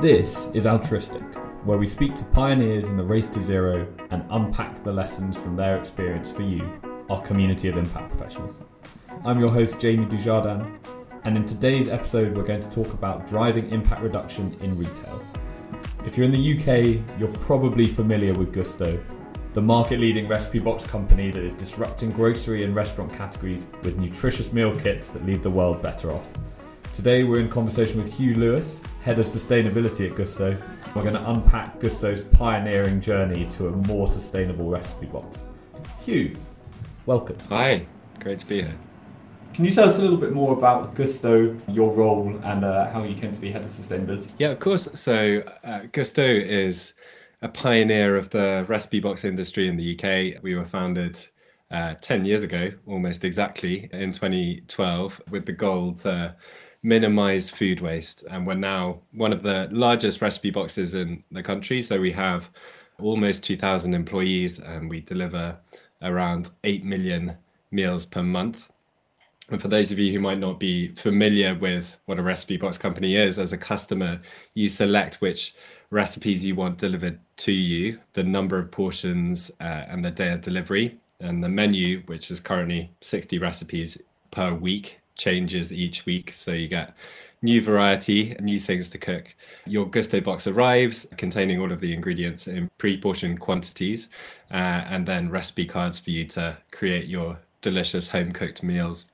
This is Altruistiq, where we speak to pioneers in the race to zero and unpack the lessons from their experience for you, our community of impact professionals. I'm your host, Jamie Dujardin, and in today's episode, we're going to talk about driving impact reduction in retail. If you're in the UK, you're probably familiar with Gousto, the market leading recipe box company that is disrupting grocery and restaurant categories with nutritious meal kits that leave the world better off. Today, we're in conversation with Hugh Lewis, Head of Sustainability at Gousto. We're going to unpack Gousto's pioneering journey to a more sustainable recipe box. Hugh, welcome. Hi, great to be here. Can you tell us a little bit more about Gousto, your role, and uh, how you came to be head of sustainability? Yeah, of course. So, uh, Gousto is a pioneer of the recipe box industry in the UK. We were founded uh, 10 years ago, almost exactly, in 2012, with the goal to minimize food waste. And we're now one of the largest recipe boxes in the country. So we have almost 2,000 employees and we deliver around 8 million meals per month. And for those of you who might not be familiar with what a recipe box company is, as a customer, you select which recipes you want delivered to you, the number of portions, uh, and the day of delivery. And the menu, which is currently 60 recipes per week, changes each week. So you get new variety, new things to cook. Your gousto box arrives containing all of the ingredients in pre portioned quantities, uh, and then recipe cards for you to create your delicious home cooked meals.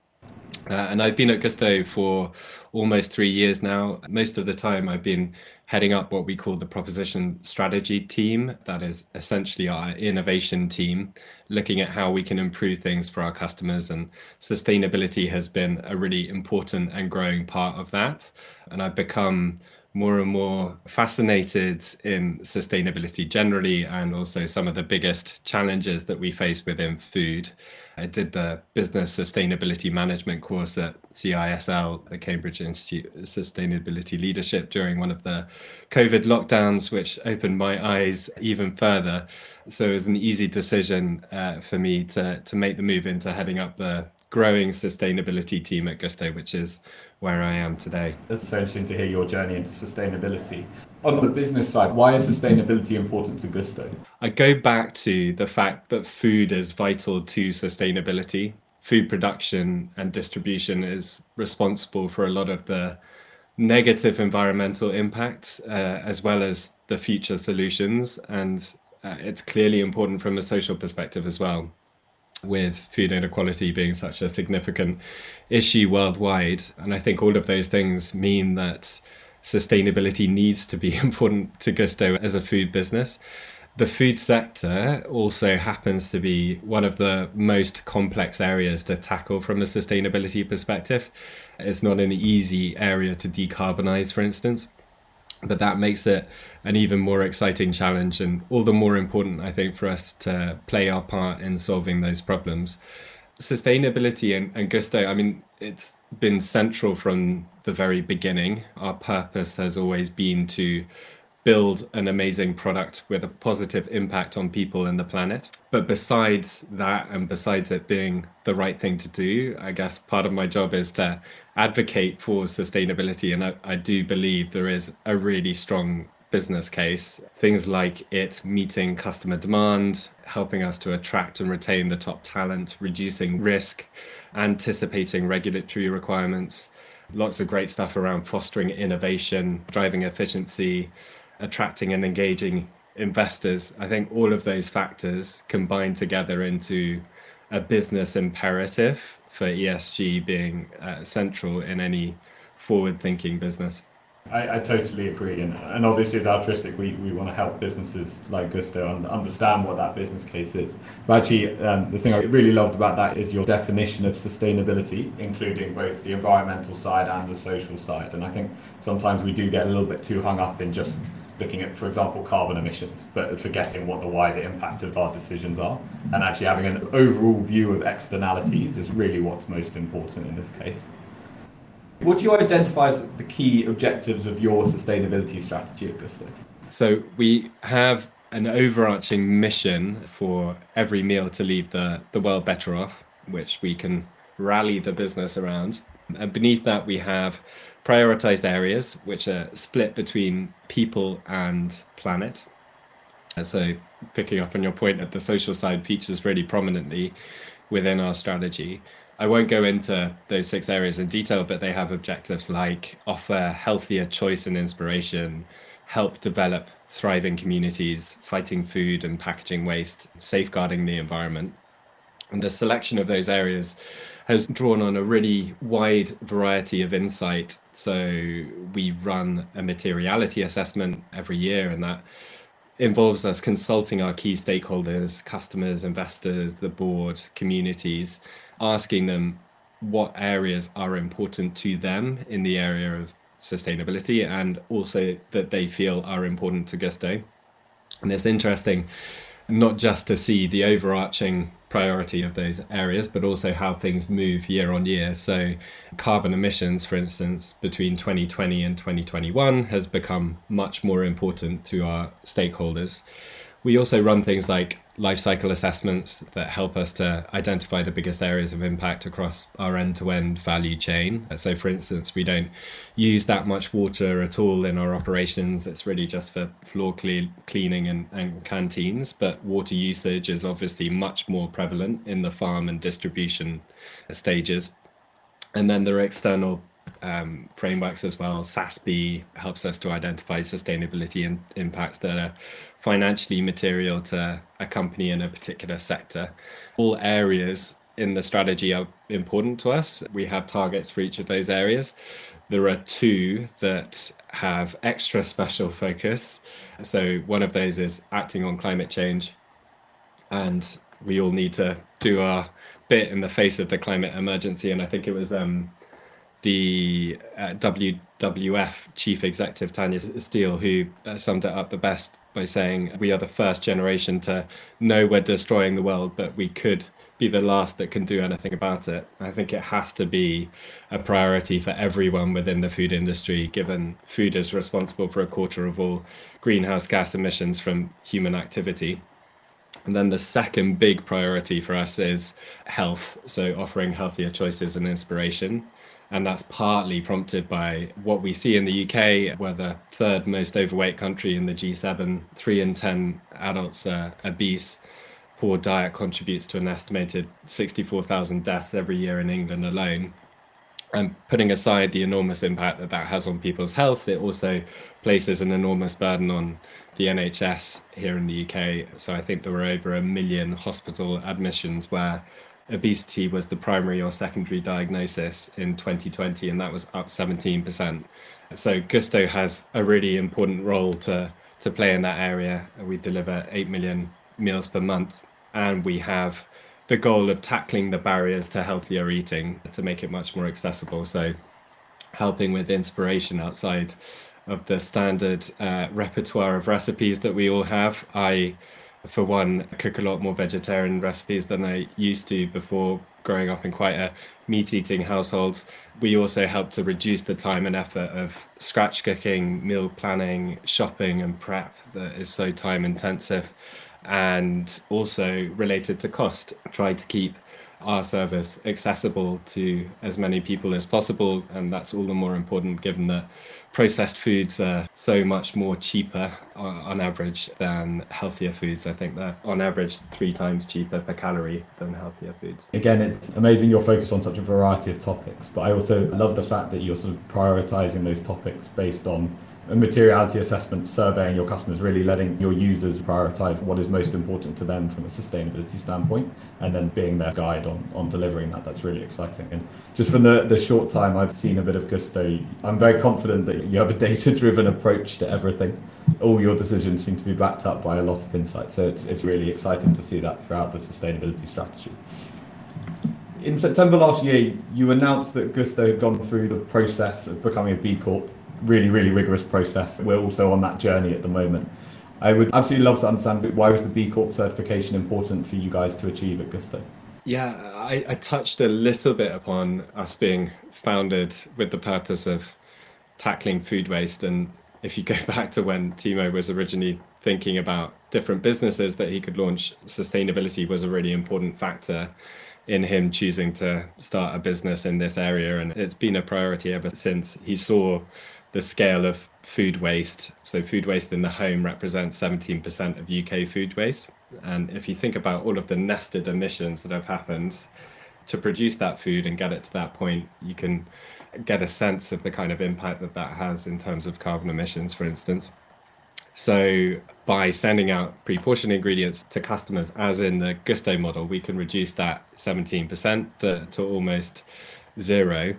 Uh, and I've been at Gousto for almost three years now. Most of the time, I've been heading up what we call the proposition strategy team. That is essentially our innovation team, looking at how we can improve things for our customers. And sustainability has been a really important and growing part of that. And I've become more and more fascinated in sustainability generally and also some of the biggest challenges that we face within food. I did the business sustainability management course at CISL, the Cambridge Institute of Sustainability Leadership, during one of the COVID lockdowns, which opened my eyes even further. So it was an easy decision uh, for me to, to make the move into heading up the growing sustainability team at Gousto, which is where I am today. It's so interesting to hear your journey into sustainability. On the business side, why is sustainability important to Gousto? I go back to the fact that food is vital to sustainability. Food production and distribution is responsible for a lot of the negative environmental impacts uh, as well as the future solutions. And uh, it's clearly important from a social perspective as well with food inequality being such a significant issue worldwide. And I think all of those things mean that sustainability needs to be important to Gousto as a food business. The food sector also happens to be one of the most complex areas to tackle from a sustainability perspective. It's not an easy area to decarbonize, for instance but that makes it an even more exciting challenge and all the more important i think for us to play our part in solving those problems sustainability and, and gousto i mean it's been central from the very beginning our purpose has always been to build an amazing product with a positive impact on people and the planet. But besides that, and besides it being the right thing to do, I guess part of my job is to advocate for sustainability. And I, I do believe there is a really strong business case. Things like it meeting customer demand, helping us to attract and retain the top talent, reducing risk, anticipating regulatory requirements. Lots of great stuff around fostering innovation, driving efficiency, attracting and engaging investors. I think all of those factors combine together into a business imperative for ESG being uh, central in any forward thinking business. I, I, totally agree. And, and obviously, as altruistiq, we, we want to help businesses like Gousto and understand what that business case is. But actually, um, the thing I really loved about that is your definition of sustainability, including both the environmental side and the social side. And I think sometimes we do get a little bit too hung up in just looking at, for example, carbon emissions, but forgetting what the wider impact of our decisions are. And actually having an overall view of externalities is really what's most important in this case. What do you identify as the key objectives of your sustainability strategy at? So we have an overarching mission for every meal to leave the, the world better off, which we can rally the business around. And beneath that, we have prioritized areas, which are split between people and planet. So, picking up on your point that the social side features really prominently within our strategy. I won't go into those six areas in detail, but they have objectives like offer healthier choice and inspiration, help develop thriving communities, fighting food and packaging waste, safeguarding the environment. And the selection of those areas has drawn on a really wide variety of insight. So we run a materiality assessment every year, and that involves us consulting our key stakeholders, customers, investors, the board, communities, asking them what areas are important to them in the area of sustainability and also that they feel are important to Gousto. And it's interesting not just to see the overarching priority of those areas, but also how things move year on year. So, carbon emissions, for instance, between 2020 and 2021 has become much more important to our stakeholders. We also run things like life cycle assessments that help us to identify the biggest areas of impact across our end to end value chain. So, for instance, we don't use that much water at all in our operations, it's really just for floor cle- cleaning and, and canteens. But water usage is obviously much more prevalent in the farm and distribution stages. And then there are external um, frameworks as well. SASB helps us to identify sustainability and impacts that are financially material to a company in a particular sector. All areas in the strategy are important to us. We have targets for each of those areas. There are two that have extra special focus. So, one of those is acting on climate change. And we all need to do our bit in the face of the climate emergency. And I think it was um, the uh, WWF chief executive Tanya Steele, who uh, summed it up the best by saying, We are the first generation to know we're destroying the world, but we could be the last that can do anything about it. I think it has to be a priority for everyone within the food industry, given food is responsible for a quarter of all greenhouse gas emissions from human activity. And then the second big priority for us is health. So, offering healthier choices and inspiration. And that's partly prompted by what we see in the UK. We're the third most overweight country in the G7. Three in 10 adults are obese. Poor diet contributes to an estimated 64,000 deaths every year in England alone. And putting aside the enormous impact that that has on people's health, it also places an enormous burden on the NHS here in the UK. So I think there were over a million hospital admissions where obesity was the primary or secondary diagnosis in 2020, and that was up 17%. So Gousto has a really important role to to play in that area. We deliver 8 million meals per month, and we have the goal of tackling the barriers to healthier eating to make it much more accessible. So helping with inspiration outside of the standard uh, repertoire of recipes that we all have. I for one, I cook a lot more vegetarian recipes than I used to before growing up in quite a meat eating household. We also help to reduce the time and effort of scratch cooking, meal planning, shopping, and prep that is so time intensive. And also related to cost, try to keep our service accessible to as many people as possible. And that's all the more important given that processed foods are so much more cheaper on, on, average than healthier foods. I think they're on average three times cheaper per calorie than healthier foods. Again, it's amazing your focus on such a variety of topics, but I also love the fact that you're sort of prioritizing those topics based on materiality assessment surveying your customers, really letting your users prioritize what is most important to them from a sustainability standpoint, and then being their guide on, on delivering that. That's really exciting. And just from the, the short time I've seen a bit of Gousto, I'm very confident that you have a data driven approach to everything. All your decisions seem to be backed up by a lot of insight. So it's, it's really exciting to see that throughout the sustainability strategy. In September last year, you announced that Gousto had gone through the process of becoming a B Corp really, really rigorous process. We're also on that journey at the moment. I would absolutely love to understand why was the B Corp certification important for you guys to achieve at Gousto? Yeah, I, I touched a little bit upon us being founded with the purpose of tackling food waste. And if you go back to when Timo was originally thinking about different businesses that he could launch, sustainability was a really important factor in him choosing to start a business in this area. And it's been a priority ever since he saw the scale of food waste. So, food waste in the home represents 17% of UK food waste. And if you think about all of the nested emissions that have happened to produce that food and get it to that point, you can get a sense of the kind of impact that that has in terms of carbon emissions, for instance. So, by sending out pre portioned ingredients to customers, as in the Gousto model, we can reduce that 17% to, to almost zero.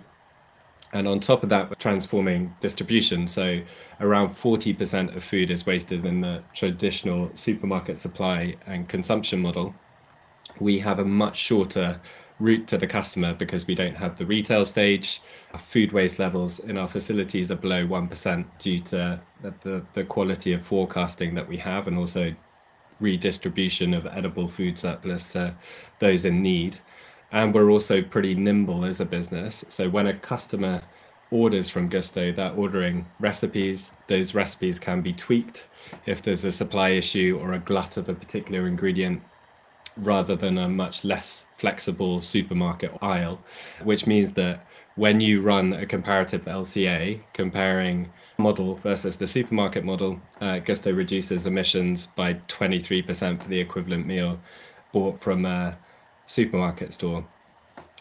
And on top of that, we're transforming distribution. So, around 40% of food is wasted in the traditional supermarket supply and consumption model. We have a much shorter route to the customer because we don't have the retail stage. Our food waste levels in our facilities are below 1% due to the, the quality of forecasting that we have and also redistribution of edible food surplus to those in need. And we're also pretty nimble as a business. So when a customer orders from Gousto, they're ordering recipes. Those recipes can be tweaked if there's a supply issue or a glut of a particular ingredient rather than a much less flexible supermarket aisle, which means that when you run a comparative LCA comparing model versus the supermarket model, uh, Gousto reduces emissions by 23% for the equivalent meal bought from a supermarket store.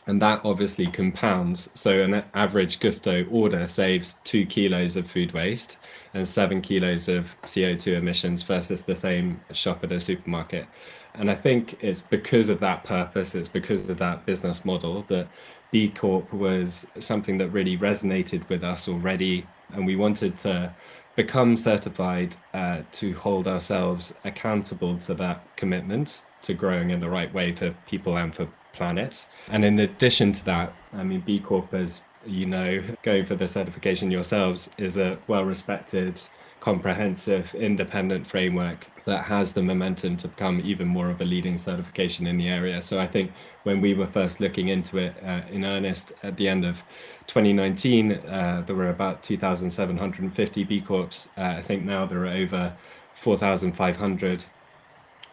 And that obviously compounds. So, an average Gousto order saves two kilos of food waste and seven kilos of CO2 emissions versus the same shop at a supermarket. And I think it's because of that purpose, it's because of that business model that B Corp was something that really resonated with us already. And we wanted to become certified uh, to hold ourselves accountable to that commitment to growing in the right way for people and for planet. And in addition to that, I mean, B Corp, as you know, going for the certification yourselves is a well respected, comprehensive, independent framework that has the momentum to become even more of a leading certification in the area. So I think when we were first looking into it uh, in earnest at the end of 2019, uh, there were about 2,750 B Corps. Uh, I think now there are over 4,500.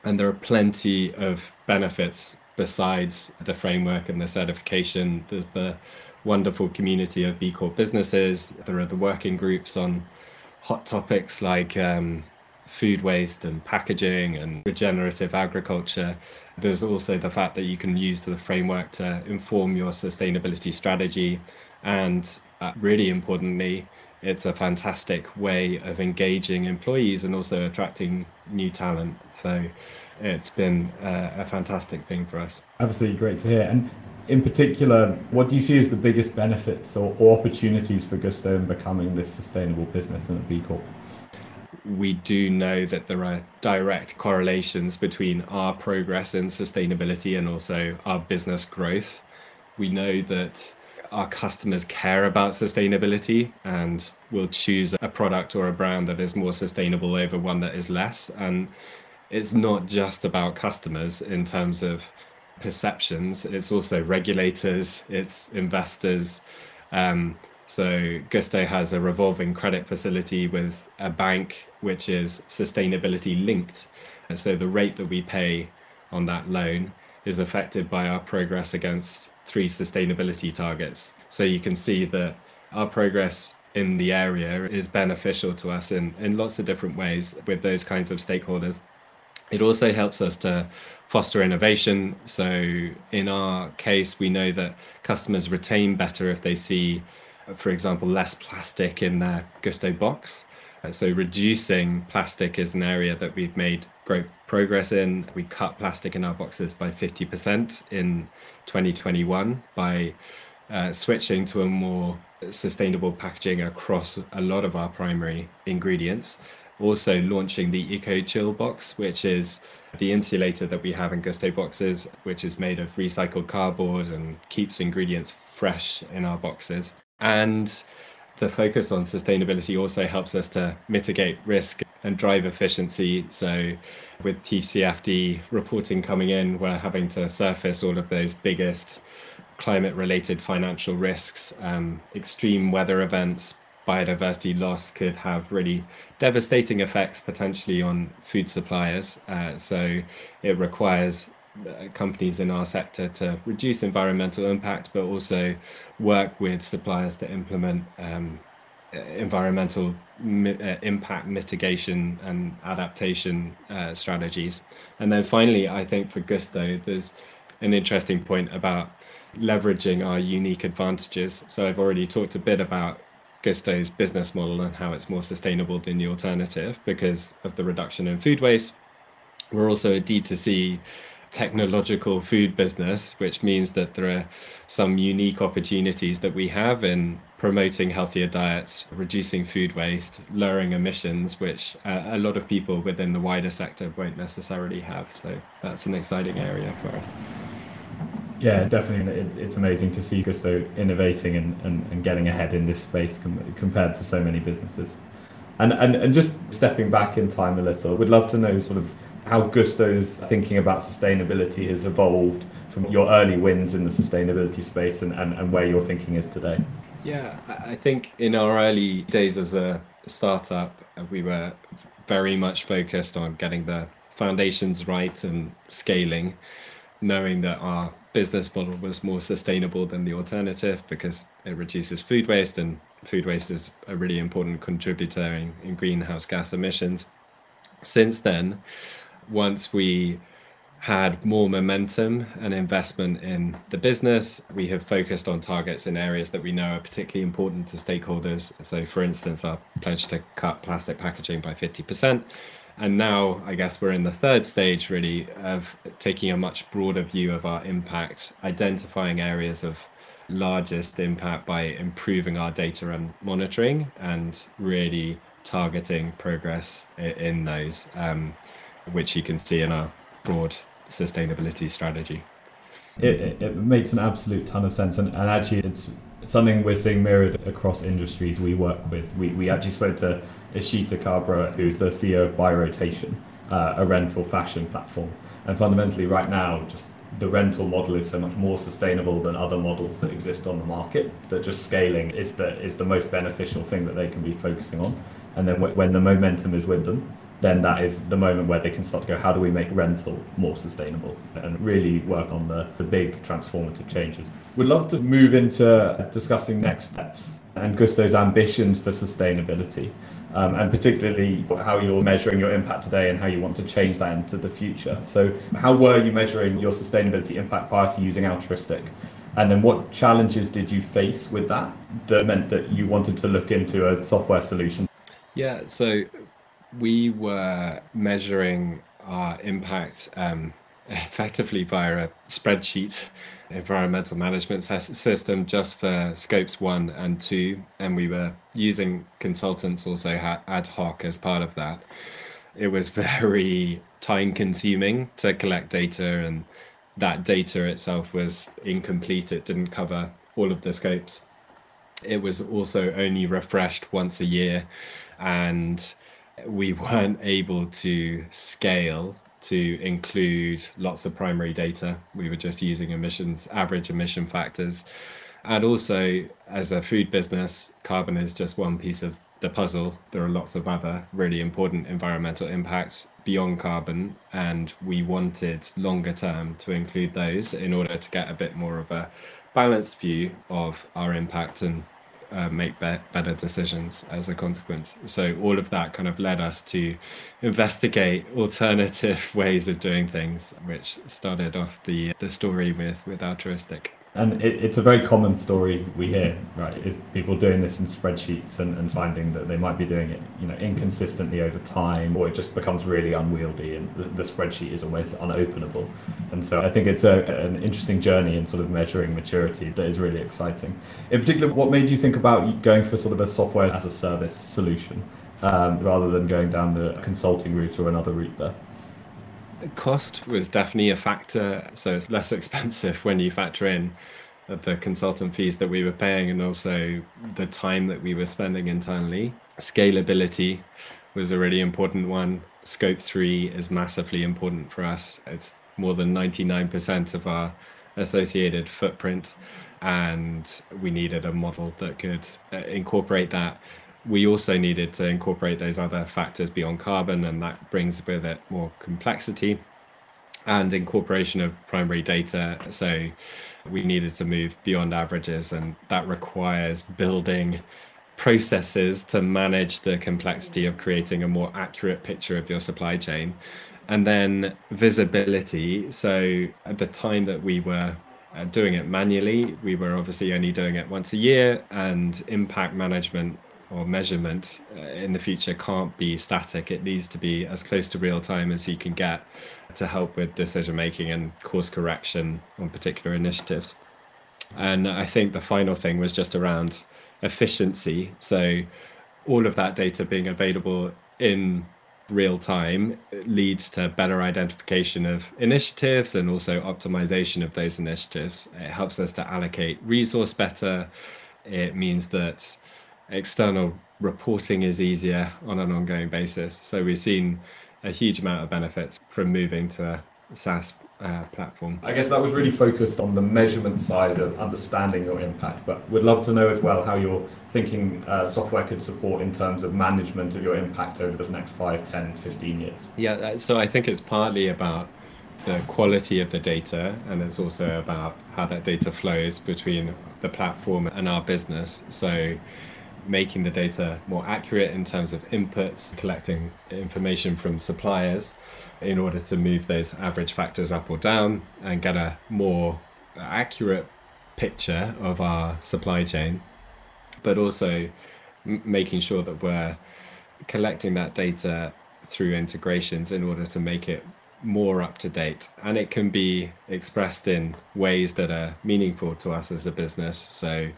And there are plenty of benefits besides the framework and the certification. There's the wonderful community of B Corp businesses. There are the working groups on hot topics like um, food waste and packaging and regenerative agriculture. There's also the fact that you can use the framework to inform your sustainability strategy. And uh, really importantly, it's a fantastic way of engaging employees and also attracting new talent. So it's been uh, a fantastic thing for us. Absolutely great to hear. And in particular, what do you see as the biggest benefits or, or opportunities for Gousto in becoming this sustainable business and a B Corp? we do know that there are direct correlations between our progress in sustainability and also our business growth. We know that our customers care about sustainability and will choose a product or a brand that is more sustainable over one that is less. And it's not just about customers in terms of perceptions, it's also regulators, it's investors. Um, so Gousto has a revolving credit facility with a bank which is sustainability linked. And so the rate that we pay on that loan is affected by our progress against three sustainability targets. So you can see that our progress in the area is beneficial to us in, in lots of different ways with those kinds of stakeholders. It also helps us to foster innovation. So in our case, we know that customers retain better if they see for example, less plastic in their Gousto box. So reducing plastic is an area that we've made great progress in. We cut plastic in our boxes by 50% in 2021 by uh, switching to a more sustainable packaging across a lot of our primary ingredients. Also launching the Eco Chill box, which is the insulator that we have in Gousto boxes, which is made of recycled cardboard and keeps ingredients fresh in our boxes. And the focus on sustainability also helps us to mitigate risk and drive efficiency. So, with TCFD reporting coming in, we're having to surface all of those biggest climate related financial risks. Um, extreme weather events, biodiversity loss could have really devastating effects potentially on food suppliers. Uh, so, it requires companies in our sector to reduce environmental impact, but also work with suppliers to implement um, environmental mi- uh, impact mitigation and adaptation uh, strategies. And then finally, I think for Gousto, there's an interesting point about leveraging our unique advantages. So I've already talked a bit about Gousto's business model and how it's more sustainable than the alternative because of the reduction in food waste. We're also a D2C technological food business, which means that there are some unique opportunities that we have in promoting healthier diets, reducing food waste, lowering emissions, which uh, a lot of people within the wider sector won't necessarily have. So that's an exciting area for us. Yeah, definitely. It, it's amazing to see Gousto innovating and, and, and getting ahead in this space com- compared to so many businesses. And, and, and just stepping back in time a little, we'd love to know sort of how Gousto's thinking about sustainability has evolved from your early wins in the sustainability space and, and, and where your thinking is today. Yeah, I think in our early days as a startup, we were very much focused on getting the foundations right and scaling, knowing that our business model was more sustainable than the alternative because it reduces food waste, and food waste is a really important contributor in, in greenhouse gas emissions. Since then, once we had more momentum and investment in the business. We have focused on targets in areas that we know are particularly important to stakeholders. So, for instance, our pledge to cut plastic packaging by 50%. And now, I guess we're in the third stage really of taking a much broader view of our impact, identifying areas of largest impact by improving our data and monitoring and really targeting progress in those. Um, which you can see in our broad sustainability strategy. It, it, it, makes an absolute ton of sense, and, and actually, it's something we're seeing mirrored across industries we work with. We, we actually spoke to Eshita Kabra, who's the CEO of By Rotation, uh, a rental fashion platform. And fundamentally, right now, just the rental model is so much more sustainable than other models that exist on the market. That just scaling is the is the most beneficial thing that they can be focusing on. And then when the momentum is with them, then that is the moment where they can start to go, how do we make rental more sustainable and really work on the, the big transformative changes. We'd love to move into discussing next steps and Gousto's ambitions for sustainability. Um, and particularly how you're measuring your impact today and how you want to change that into the future. So, how were you measuring your sustainability impact prior to using Altruistiq? And then, what challenges did you face with that that meant that you wanted to look into a software solution? Yeah, so we were measuring our impact um, effectively via a spreadsheet environmental management system just for scopes one and two and we were using consultants also ad hoc as part of that. It was very time consuming to collect data and that data itself was incomplete. It didn't cover all of the scopes. It was also only refreshed once a year and we weren't able to scale to include lots of primary data. We were just using emissions, average emission factors. And also, as a food business, carbon is just one piece of the puzzle. There are lots of other really important environmental impacts beyond carbon, and we wanted longer term to include those in order to get a bit more of a balanced view of our impact and uh, make be- better decisions as a consequence. So all of that kind of led us to investigate alternative ways of doing things, which started off the the story with with altruistiq and it, it's a very common story we hear, right? Is people doing this in spreadsheets and, and finding that they might be doing it, you know, inconsistently over time, or it just becomes really unwieldy, and the, the spreadsheet is almost unopenable. And so I think it's a, an interesting journey in sort of measuring maturity that is really exciting. In particular, what made you think about going for sort of a software as a service solution um, rather than going down the consulting route or another route there? Cost was definitely a factor. So it's less expensive when you factor in the consultant fees that we were paying and also the time that we were spending internally. Scalability was a really important one. Scope 3 is massively important for us. It's more than 99% of our associated footprint. And we needed a model that could uh, incorporate that we also needed to incorporate those other factors beyond carbon, and that brings with it more complexity. and incorporation of primary data. So we needed to move beyond averages, and that requires building processes to manage the complexity of creating a more accurate picture of your supply chain. And then visibility. So at the time that we were uh, doing it manually, we were obviously only doing it once a year, and impact management or measurement uh, in the future can't be static. It needs to be as close to real time as you can get to help with decision making and course correction on particular initiatives. And I think the final thing was just around efficiency. So, all of that data being available in real time leads to better identification of initiatives and also optimization of those initiatives. It helps us to allocate resource better. It means that external reporting is easier on an ongoing basis. So we've seen a huge amount of benefits from moving to a SaaS uh, platform. I guess that was really focused on the measurement side of understanding your impact, but we'd love to know as well how you're thinking uh, software could support in terms of management of your impact over the next 5, 10, 15 years. Yeah, uh, so I think it's partly about the quality of the data and it's also about how that data flows between the platform and our business. So making the data more accurate in terms of inputs, collecting information from suppliers in order to move those average factors up or down and get a more accurate picture of our supply chain, but also m- making sure that we're collecting that data through integrations in order to make it more up to date and it can be expressed in ways that are meaningful to us as a business so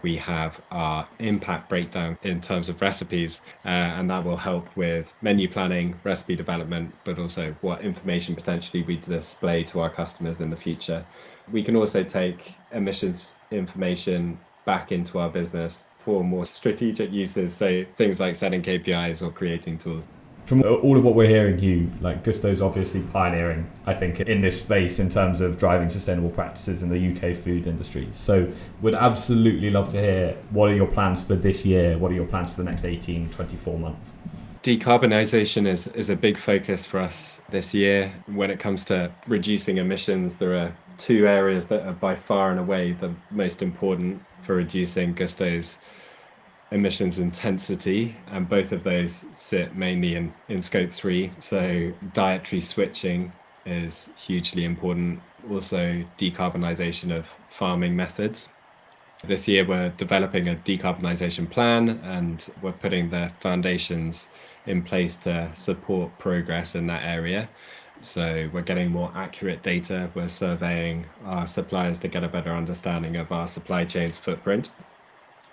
we have our impact breakdown in terms of recipes, uh, and that will help with menu planning, recipe development, but also what information potentially we display to our customers in the future. We can also take emissions information back into our business for more strategic uses, so things like setting KPIs or creating tools from all of what we're hearing, Hugh, like Gousto's obviously pioneering, I think, in this space in terms of driving sustainable practices in the UK food industry. So, would absolutely love to hear what are your plans for this year? What are your plans for the next 18, 24 months? Decarbonisation is, is a big focus for us this year. When it comes to reducing emissions, there are two areas that are by far and away the most important for reducing Gousto's emissions intensity, and both of those sit mainly in, in scope three. So, dietary switching is hugely important. Also, decarbonisation of farming methods. This year, we're developing a decarbonisation plan and we're putting the foundations in place to support progress in that area. So, we're getting more accurate data. We're surveying our suppliers to get a better understanding of our supply chain's footprint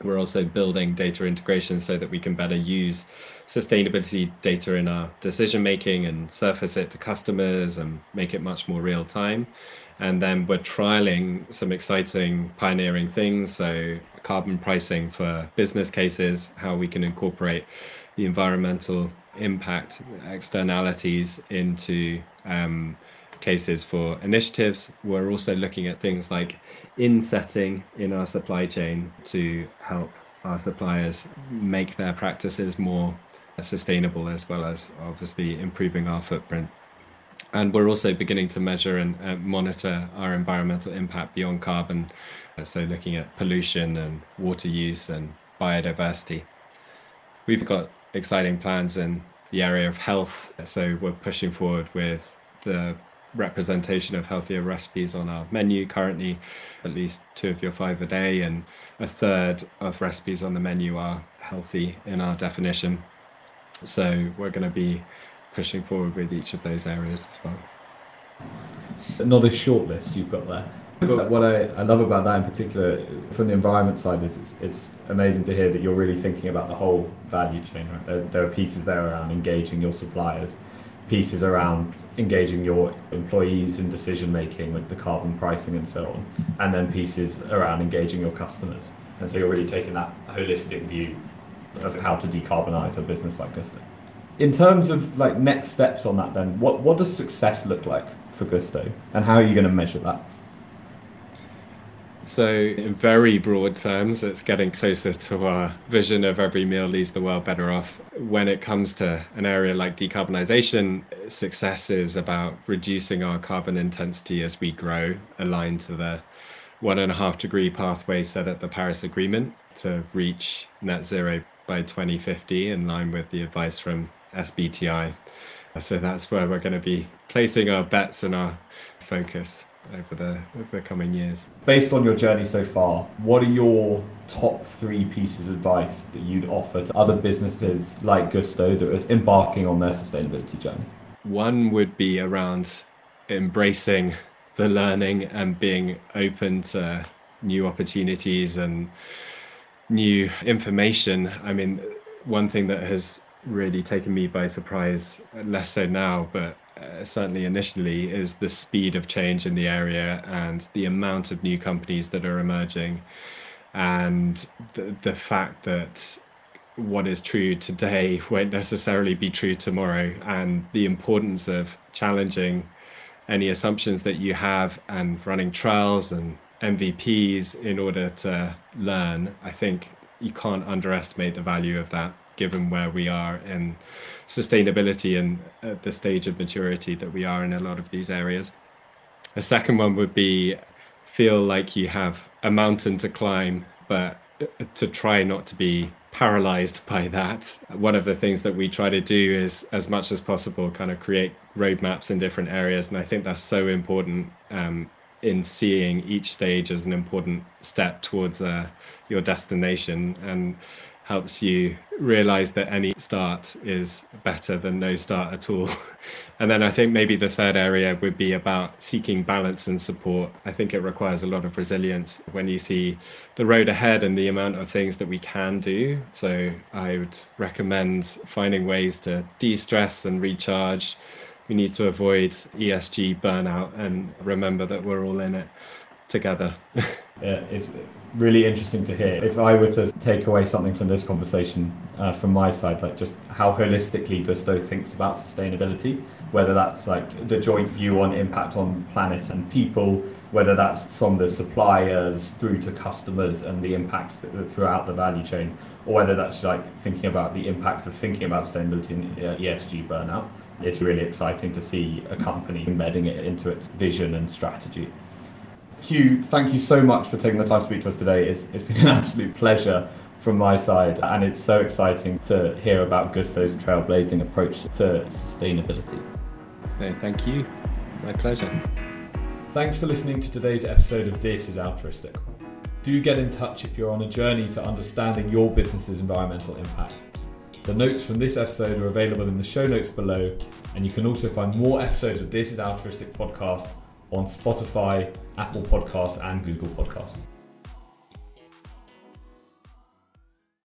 we're also building data integration so that we can better use sustainability data in our decision making and surface it to customers and make it much more real time. And then we're trialing some exciting pioneering things. So, carbon pricing for business cases, how we can incorporate the environmental impact externalities into um, cases for initiatives. We're also looking at things like insetting in our supply chain to help our suppliers make their practices more sustainable as well as obviously improving our footprint. And we're also beginning to measure and uh, monitor our environmental impact beyond carbon. So, looking at pollution and water use and biodiversity. We've got exciting plans in the area of health. So, we're pushing forward with the representation of healthier recipes on our menu. Currently at least two of your five a day and a third of recipes on the menu are healthy in our definition. So we're going to be pushing forward with each of those areas as well. Not a short list you've got there. But what I, I love about that in particular from the environment side is it's, it's amazing to hear that you're really thinking about the whole value chain right? There, there are pieces there around engaging your suppliers pieces around engaging your employees in decision making with the carbon pricing and so on, and then pieces around engaging your customers. And so you're really taking that holistic view of how to decarbonize a business like Gousto. In terms of like next steps on that, then what what does success look like for Gousto, and how are you going to measure that? So, in very broad terms, it's getting closer to our vision of every meal leaves the world better off. When it comes to an area like decarbonisation, success is about reducing our carbon intensity as we grow, aligned to the one and a half degree pathway set at the Paris Agreement to reach net zero by 2050, in line with the advice from SBTI. So, that's where we're going to be placing our bets and our focus over the, over the coming years. Based on your journey so far, what are your top three pieces of advice that you'd offer to other businesses like Gousto that are embarking on their sustainability journey? One would be around embracing the learning and being open to new opportunities and new information. I mean, one thing that has really taken me by surprise, less so now, but uh, certainly initially, is the speed of change in the area and the amount of new companies that are emerging, and the, the fact that what is true today won't necessarily be true tomorrow, and the importance of challenging any assumptions that you have and running trials and MVPs in order to learn. I think you can't underestimate the value of that given where we are in sustainability and at the stage of maturity that we are in a lot of these areas. A second one would be feel like you have a mountain to climb, but to try not to be paralyzed by that. One of the things that we try to do is, as much as possible, kind of create roadmaps in different areas. And I think that's so important um, in seeing each stage as an important step towards uh, your destination. And helps you realize that any start is better than no start at all. and then I think maybe the third area would be about seeking balance and support. I think it requires a lot of resilience when you see the road ahead and the amount of things that we can do. So I would recommend finding ways to de stress and recharge. We need to avoid ESG burnout and remember that we're all in it together. yeah, it's really interesting to hear. If I were to take away something from this conversation uh, from my side, like just how holistically Gousto thinks about sustainability, whether that's like the joint view on impact on planet and people, whether that's from the suppliers through to customers and the impacts throughout the value chain, or whether that's like thinking about the impacts of thinking about sustainability and uh, ESG burnout. It's really exciting to see a company embedding it into its vision and strategy. Hugh, thank you so much for taking the time to speak to us today. It's, it's been an absolute pleasure from my side, and it's so exciting to hear about Gousto's trailblazing approach to sustainability. No, thank you. My pleasure. Thanks for listening to today's episode of This is Altruistiq. Do get in touch if you're on a journey to understanding your business's environmental impact. The notes from this episode are available in the show notes below, and you can also find more episodes of This is Altruistiq podcast on Spotify, Apple Podcasts, and Google Podcasts.